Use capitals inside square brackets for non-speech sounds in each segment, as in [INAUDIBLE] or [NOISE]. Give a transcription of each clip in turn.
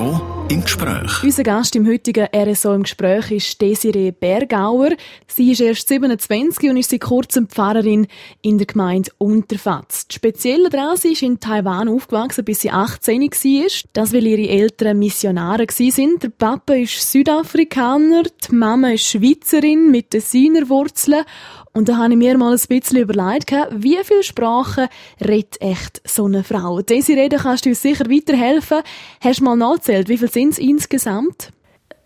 RSO im Gespräch. Unser Gast im heutigen RSO im Gespräch ist Desiree Bergauer. Sie ist erst 27 und ist seit kurzem Pfarrerin in der Gemeinde Unterfatz. Speziell daran, sie ist in Taiwan aufgewachsen, bis sie 18 war. Das, weil ihre Eltern Missionare waren. Der Papa ist Südafrikaner, die Mama ist Schweizerin mit Tessiner Wurzeln und da habe ich mir mal ein bisschen überlegt, wie viele Sprachen redet echt so eine Frau? Desiree, da kannst du uns sicher weiterhelfen. Hast du mal nachgezählt, wie viele sind es insgesamt?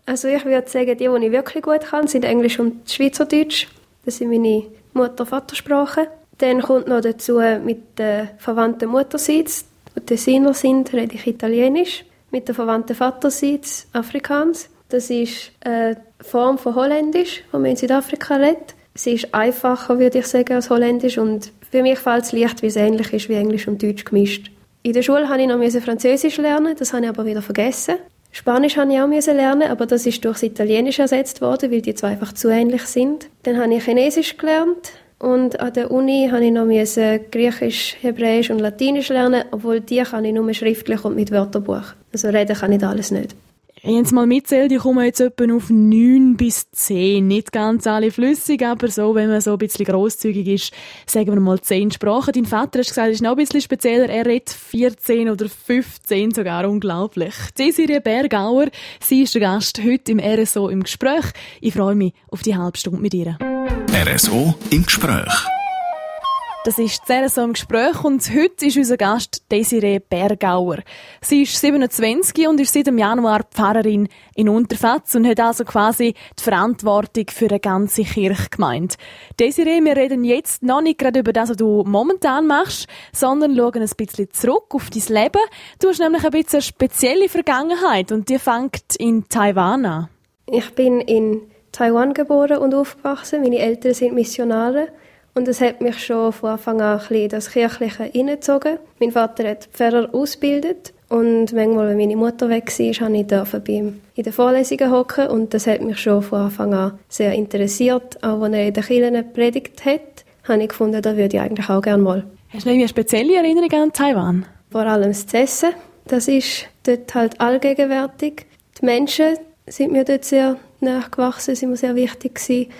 Also ich würde sagen, die, die ich wirklich gut kann, sind Englisch und Schweizerdeutsch. Das sind meine Mutter-Vatersprachen. Dann kommt noch dazu mit den verwandten Mutterseits, die Tessiner sind, rede ich Italienisch. Mit den verwandten Vaterseits Afrikaans. Das ist eine Form von Holländisch, die man in Südafrika redet. Sie ist einfacher, würde ich sagen, als Holländisch und für mich fällt es leicht, wie es ähnlich ist wie Englisch und Deutsch gemischt. In der Schule habe ich noch Französisch lernen, das habe ich aber wieder vergessen. Spanisch habe ich auch lernen, aber das ist durchs Italienisch ersetzt worden, weil die zwei einfach zu ähnlich sind. Dann habe ich Chinesisch gelernt und an der Uni habe ich noch Griechisch, Hebräisch und Latinisch lernen, obwohl die kann ich nur schriftlich und mit Wörterbuch. Also reden kann ich alles nicht. Jetzt mal mitzählt, ich komme jetzt etwa auf 9 bis 10. Nicht ganz alle flüssig, aber so, wenn man so ein bisschen grosszügig ist, sagen wir mal 10 Sprachen. Dein Vater hat gesagt, ist noch ein bisschen spezieller. Er redet 14 oder 15 sogar. Unglaublich. Desiree Bergauer, sie ist der Gast heute im RSO im Gespräch. Ich freue mich auf die halbe Stunde mit ihr. RSO im Gespräch. Das ist sehr so im Gespräch und heute ist unser Gast Desiree Bergauer. Sie ist 27 und ist seit dem Januar Pfarrerin in Unterfatz und hat also quasi die Verantwortung für eine ganze Kirchgemeinde. Desiree, wir reden jetzt noch nicht gerade über das, was du momentan machst, sondern schauen ein bisschen zurück auf dein Leben. Du hast nämlich ein bisschen eine spezielle Vergangenheit und die fängt in Taiwan an. Ich bin in Taiwan geboren und aufgewachsen. Meine Eltern sind Missionare. Und es hat mich schon von Anfang an ein bisschen das Kirchliche hineingezogen. Mein Vater hat Pfarrer ausgebildet und manchmal, wenn meine Mutter weg war, habe ich bei ihm in den Vorlesungen hocken und das hat mich schon von Anfang an sehr interessiert. Auch als er in den Kirchen predigt hat, habe ich gefunden, da würde ich eigentlich auch gerne mal. Hast du eine spezielle Erinnerung an Taiwan? Vor allem das Essen. Das ist dort halt allgegenwärtig. Die Menschen sind mir dort sehr nachgewachsen, sind mir sehr wichtig gewesen.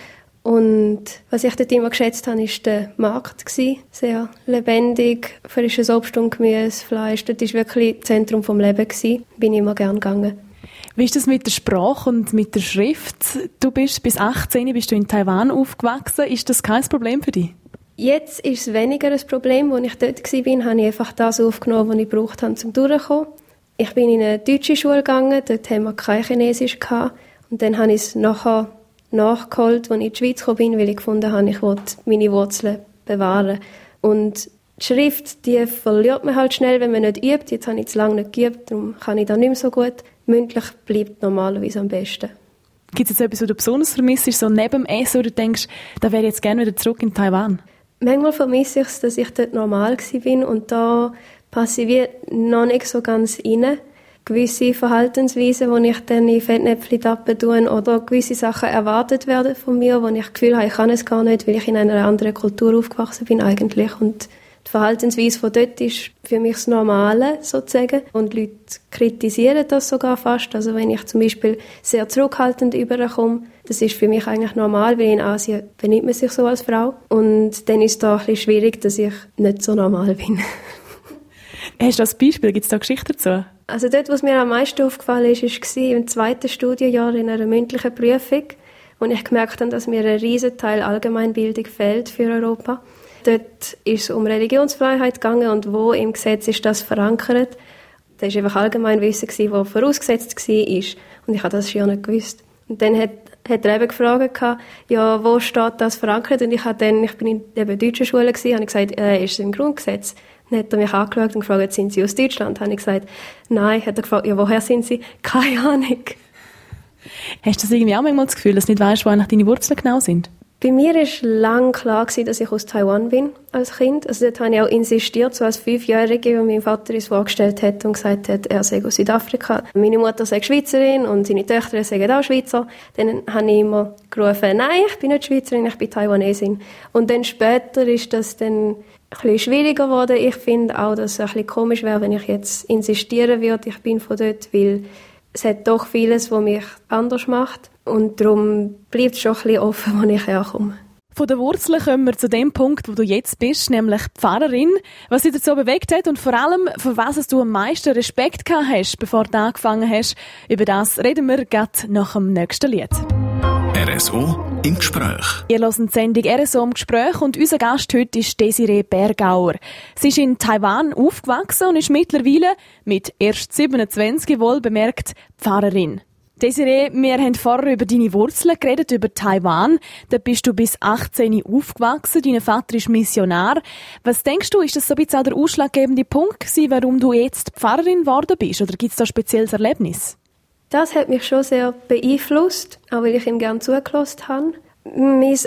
Und was ich dort immer geschätzt habe, war der Markt. Sehr lebendig, frisches Obst und Gemüse, Fleisch. Das war wirklich das Zentrum des Lebens. Bin ich immer gerne gegangen. Wie ist das mit der Sprache und mit der Schrift? Du bist bis 18 bist du in Taiwan aufgewachsen. Ist das kein Problem für dich? Jetzt ist es weniger ein Problem. Als ich dort war, habe ich einfach das aufgenommen, was ich gebraucht habe, um durchzukommen. Ich bin in eine deutsche Schule gegangen, dort haben wir kein Chinesisch. Gehabt. Und dann habe ich es nachher nachgeholt, als ich in die Schweiz gekommen bin, weil ich gefunden habe, ich wollte meine Wurzeln bewahren. Und die Schrift, die verliert man halt schnell, wenn man nicht übt. Jetzt habe ich zu lange nicht geübt, darum kann ich da nicht mehr so gut. Mündlich bleibt normalerweise am besten. Gibt es jetzt etwas, was du besonders vermisst, so neben dem Essen, oder du denkst, da wäre ich jetzt gerne wieder zurück in Taiwan? Manchmal vermisse ich es, dass ich dort normal war und da passe ich wie noch nicht so ganz rein gewisse Verhaltensweisen, die ich dann in Fettnäpfchen tappen tue, oder gewisse Sachen erwartet werden von mir, wo ich das Gefühl habe, ich kann es gar nicht, weil ich in einer anderen Kultur aufgewachsen bin eigentlich. Und die Verhaltensweise von dort ist für mich das Normale, sozusagen. Und Leute kritisieren das sogar fast. Also wenn ich zum Beispiel sehr zurückhaltend überkomme, das ist für mich eigentlich normal, weil in Asien benimmt man sich so als Frau. Und dann ist es da ein bisschen schwierig, dass ich nicht so normal bin. [LAUGHS] Hast du das Beispiel? Gibt es da Geschichten dazu? Also dort, was mir am meisten aufgefallen ist, war im zweiten Studienjahr in einer mündlichen Prüfung, wo ich gemerkt habe, dass mir ein riesen Teil Allgemeinbildung fehlt für Europa. Dort ist es um Religionsfreiheit gegangen und wo im Gesetz ist das verankert. Das war einfach Allgemeinwissen, das vorausgesetzt war. Und ich habe das schon nicht gewusst. Und dann hat, hat er eben gefragt, ja, wo steht das verankert? Und ich, habe dann, ich bin in der deutschen Schule, gewesen, habe gesagt, äh, ist es im Grundgesetz? Dann hat er mich angeschaut und gefragt, sind Sie aus Deutschland? Habe ich gesagt, nein. Hat er gefragt, ja, woher sind Sie? [LAUGHS] Keine Ahnung. Hast du das irgendwie auch manchmal das Gefühl, dass du nicht weißt, wo eigentlich deine Wurzeln genau sind? Bei mir war lang klar, dass ich aus Taiwan bin als Kind. Also dort habe ich auch insistiert, so als Fünfjährige, wo mein Vater uns vorgestellt hat und gesagt hat, er sei aus Südafrika. Meine Mutter sei Schweizerin und seine Töchter seien auch Schweizer. Dann habe ich immer gerufen, nein, ich bin nicht Schweizerin, ich bin Taiwanesin. Und dann später ist das dann ein schwieriger geworden. Ich finde auch, dass es ein bisschen komisch wäre, wenn ich jetzt insistieren würde, ich bin von dort, weil es hat doch vieles, was mich anders macht. Und darum bleibt es schon ein bisschen offen, wo ich herkomme. Von den Wurzeln kommen wir zu dem Punkt, wo du jetzt bist, nämlich Pfarrerin. Was dich dazu bewegt hat und vor allem, für was du am meisten Respekt gehabt hast, bevor du angefangen hast, über das reden wir gerade nach dem nächsten Lied. RSO im Gespräch. Ihr hört die Sendung RSO im Gespräch und unser Gast heute ist Desiree Bergauer. Sie ist in Taiwan aufgewachsen und ist mittlerweile mit erst 27 wohl bemerkt Pfarrerin. Desiree, wir haben vorher über deine Wurzeln geredet, über Taiwan. Da bist du bis 18 aufgewachsen. Dein Vater ist Missionar. Was denkst du, ist das so ein bisschen auch der ausschlaggebende Punkt gewesen, warum du jetzt Pfarrerin geworden bist? Oder gibt es da ein spezielles Erlebnis? Das hat mich schon sehr beeinflusst, auch weil ich ihm gerne zugelassen habe. Mein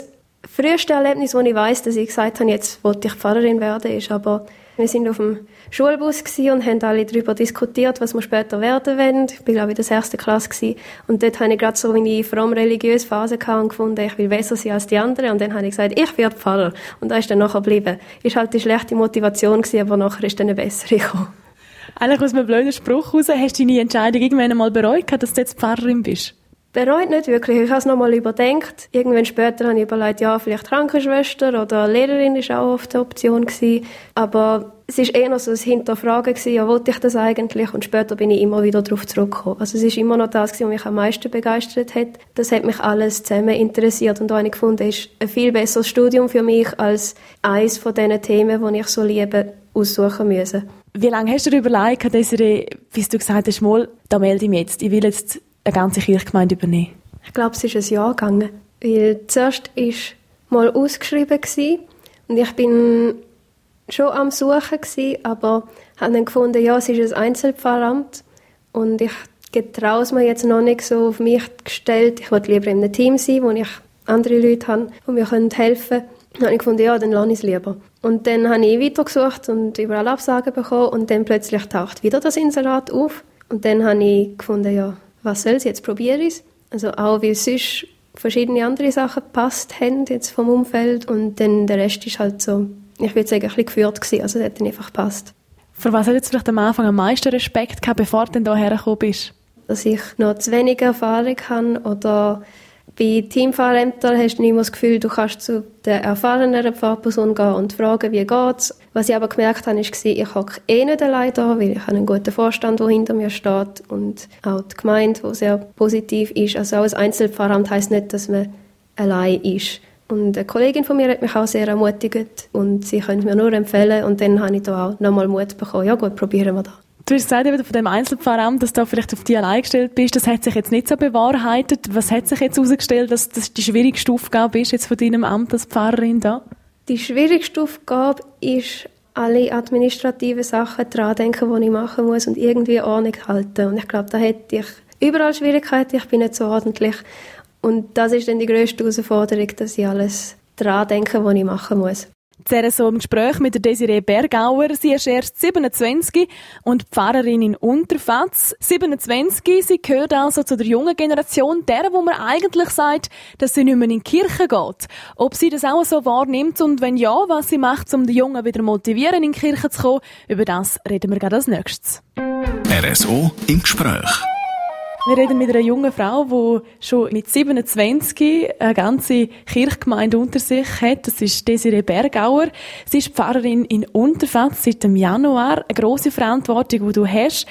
frühestes Erlebnis, wo ich weiß, dass ich gesagt habe, jetzt wollte ich Pfarrerin werden, ist aber, wir sind auf dem Schulbus und haben alle darüber diskutiert, was wir später werden wollen. Ich war, glaube ich, in der sechsten Klasse. Und dort hatte ich gerade so meine fromm religiöse Phase und gefunden, ich will besser sein als die anderen. Und dann habe ich gesagt, ich werde Pfarrer. Und da ist dann nachher geblieben. Ist halt die schlechte Motivation gewesen, aber nachher ist dann eine bessere gekommen. Eigentlich aus einem blöden Spruch heraus, hast du deine Entscheidung irgendwann einmal bereut, dass du jetzt Pfarrerin bist? Bereut nicht wirklich. Ich habe es nochmal überdenkt. Irgendwann später habe ich überlegt, ja, vielleicht Krankenschwester oder Lehrerin ist auch oft eine Option gewesen. Aber es ist eher noch so ein Hinterfragen gewesen, ja, wollte ich das eigentlich? Und später bin ich immer wieder darauf zurückgekommen. Also es ist immer noch das gewesen, was mich am meisten begeistert hat. Das hat mich alles zusammen interessiert und habe ich gefunden, ist ein viel besseres Studium für mich als eines von diesen Themen, die ich so liebe, aussuchen müssen. Wie lange hast du dir überlegt, Desiree, bis du gesagt hast, mal, da melde ich mich jetzt, ich will jetzt eine ganze Kirchgemeinde übernehmen? Ich glaube, es ist ein Jahr gegangen. Weil zuerst war mal ausgeschrieben gewesen, und ich bin schon am Suchen gewesen, aber habe dann gefunden, ja, es ist ein Einzelpfarramt und ich getraue es mir jetzt noch nicht so auf mich gestellt. Ich wollte lieber in einem Team sein, wo ich andere Leute habe, die mir helfen können. Dann habe ich gefunden, ja, dann lasse ich es lieber. Und dann habe ich weitergesucht und überall Absagen bekommen und dann plötzlich taucht wieder das Inserat auf. Und dann habe ich gefunden, ja, was soll es, jetzt probiere ich. Also auch, weil sonst verschiedene andere Sachen gepasst haben, jetzt vom Umfeld und dann der Rest ist halt so ich würde sagen, ein bisschen geführt gewesen. Also, das hat dann einfach gepasst. Für was hast du vielleicht am Anfang am meisten Respekt gehabt, bevor du dann hierher gekommen bist? Dass ich noch zu wenig Erfahrung habe oder bei Teamfahrämtern hast du nicht mehr das Gefühl, du kannst zu der erfahreneren Fahrperson gehen und fragen, wie geht's. Was ich aber gemerkt habe, war, ich hocke eh nicht allein da, weil ich habe einen guten Vorstand, der hinter mir steht und auch die Gemeinde, die sehr positiv ist. Also auch ein Einzelfahramt heisst nicht, dass man allein ist. Und eine Kollegin von mir hat mich auch sehr ermutigt und sie könnte mir nur empfehlen. Und dann habe ich da auch nochmal Mut bekommen. Ja gut, probieren wir das. Du hast gesagt, von dem Einzelpfarramt, dass du vielleicht auf dich allein gestellt bist. Das hat sich jetzt nicht so bewahrheitet. Was hat sich jetzt herausgestellt, dass das die schwierigste Aufgabe ist jetzt von deinem Amt als Pfarrerin da? Die schwierigste Aufgabe ist, alle administrativen Sachen dran denken, die ich machen muss und irgendwie Ordnung halten. Und ich glaube, da hätte ich überall Schwierigkeiten. Ich bin nicht so ordentlich. Und das ist dann die grösste Herausforderung, dass ich alles dran denke, was ich machen muss. Zuerst so im Gespräch mit der Desiree Bergauer. Sie ist erst 27 und Pfarrerin in Unterfatz. 27, sie gehört also zu der jungen Generation, der, wo man eigentlich sagt, dass sie nicht mehr in die Kirche geht. Ob sie das auch so wahrnimmt und wenn ja, was sie macht, um die Jungen wieder motivieren, in die Kirche zu kommen, über das reden wir gerade als nächstes. RSO im Gespräch. Wir reden mit einer jungen Frau, die schon mit 27 eine ganze Kirchgemeinde unter sich hat. Das ist Desiree Bergauer. Sie ist Pfarrerin in Unterfatz seit dem Januar. Eine grosse Verantwortung, die du hast.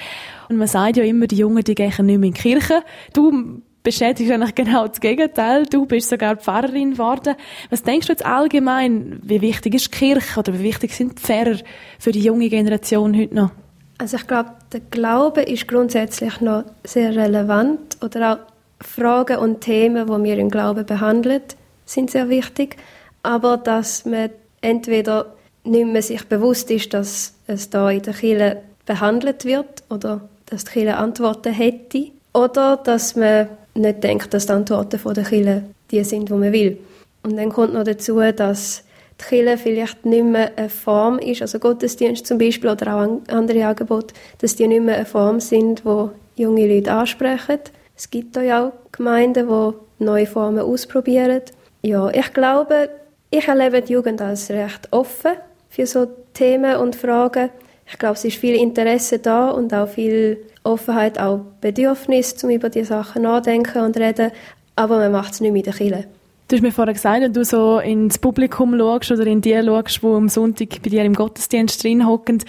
Und man sagt ja immer, die Jungen, die gehen nicht mehr in die Kirche. Du bestätigst eigentlich genau das Gegenteil. Du bist sogar Pfarrerin geworden. Was denkst du jetzt allgemein? Wie wichtig ist die Kirche oder wie wichtig sind die Pfarrer für die junge Generation heute noch? Also ich glaube, der Glaube ist grundsätzlich noch sehr relevant oder auch Fragen und Themen, die wir im Glauben behandeln, sind sehr wichtig. Aber dass man entweder nicht mehr sich bewusst ist, dass es da in der Kirche behandelt wird oder dass die Kirche Antworten hätte oder dass man nicht denkt, dass die Antworten von der Kirche die sind, die man will. Und dann kommt noch dazu, dass die Kirche vielleicht nicht mehr eine Form ist, also Gottesdienst zum Beispiel oder auch andere Angebote, dass die nicht mehr eine Form sind, wo junge Leute ansprechen. Es gibt ja auch Gemeinden, die neue Formen ausprobieren. Ja, ich glaube, ich erlebe die Jugend als recht offen für so Themen und Fragen. Ich glaube, es ist viel Interesse da und auch viel Offenheit, auch Bedürfnis, um über diese Sachen nachdenken und reden. Aber man macht es nicht mit der Kirche. Du hast mir vorher gesagt, wenn du so ins Publikum schaust oder in die schaust, die am Sonntag bei dir im Gottesdienst drin hocken,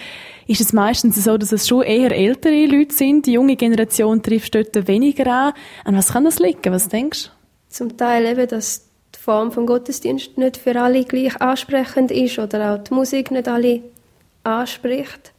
ist es meistens so, dass es schon eher ältere Leute sind. Die junge Generation trifft dort weniger an. An was kann das liegen? Was denkst du? Zum Teil eben, dass die Form vom Gottesdienst nicht für alle gleich ansprechend ist oder auch die Musik nicht alle anspricht.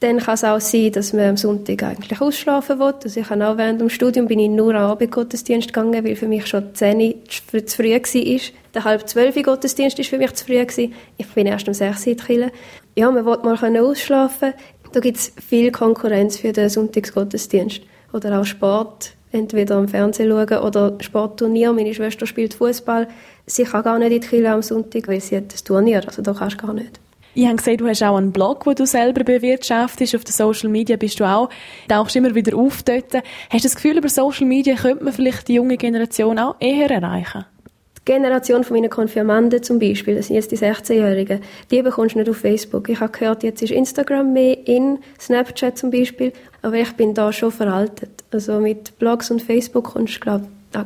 Dann kann es auch sein, dass man am Sonntag eigentlich ausschlafen will. Also ich habe auch während dem Studium bin ich nur an Abendgottesdienst gegangen, weil für mich schon 10 Uhr zu früh war. Der halb zwölf Gottesdienst war für mich zu früh. Ich bin erst um 6 Uhr in Ja, man will mal ausschlafen Da gibt es viel Konkurrenz für den Sonntagsgottesdienst. Oder auch Sport, entweder am Fernsehen schauen oder Sportturnier. Meine Schwester spielt Fußball. Sie kann gar nicht in die Kirche am Sonntag, weil sie hat das Turnier. Also da kannst du gar nicht. Ich habe gesehen, du hast auch einen Blog, wo du selber bewirtschaftest. Auf den Social Media bist du auch. Tauchst immer wieder auf dort. Hast du das Gefühl, über Social Media könnte man vielleicht die junge Generation auch eher erreichen? Die Generation von meinen Konfirmanden zum Beispiel, das sind jetzt die 16-Jährigen, die bekommst du nicht auf Facebook. Ich habe gehört, jetzt ist Instagram mehr in, Snapchat zum Beispiel, aber ich bin da schon veraltet. Also mit Blogs und Facebook kommst du, glaube ich,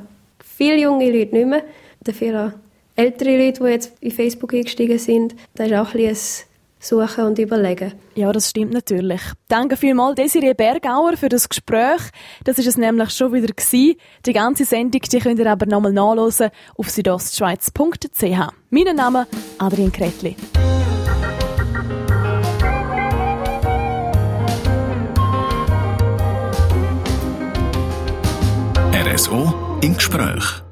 viele junge Leute nicht mehr. Dafür ältere Leute, die jetzt in Facebook eingestiegen sind, da ist auch ein bisschen suchen und überlegen. Ja, das stimmt natürlich. Danke vielmals Desiree Bergauer für das Gespräch. Das ist es nämlich schon wieder gewesen. Die ganze Sendung, die könnt ihr aber nochmal nachlesen auf südostschweiz.ch. Mein Name Adrian Kretli. RSO im Gespräch.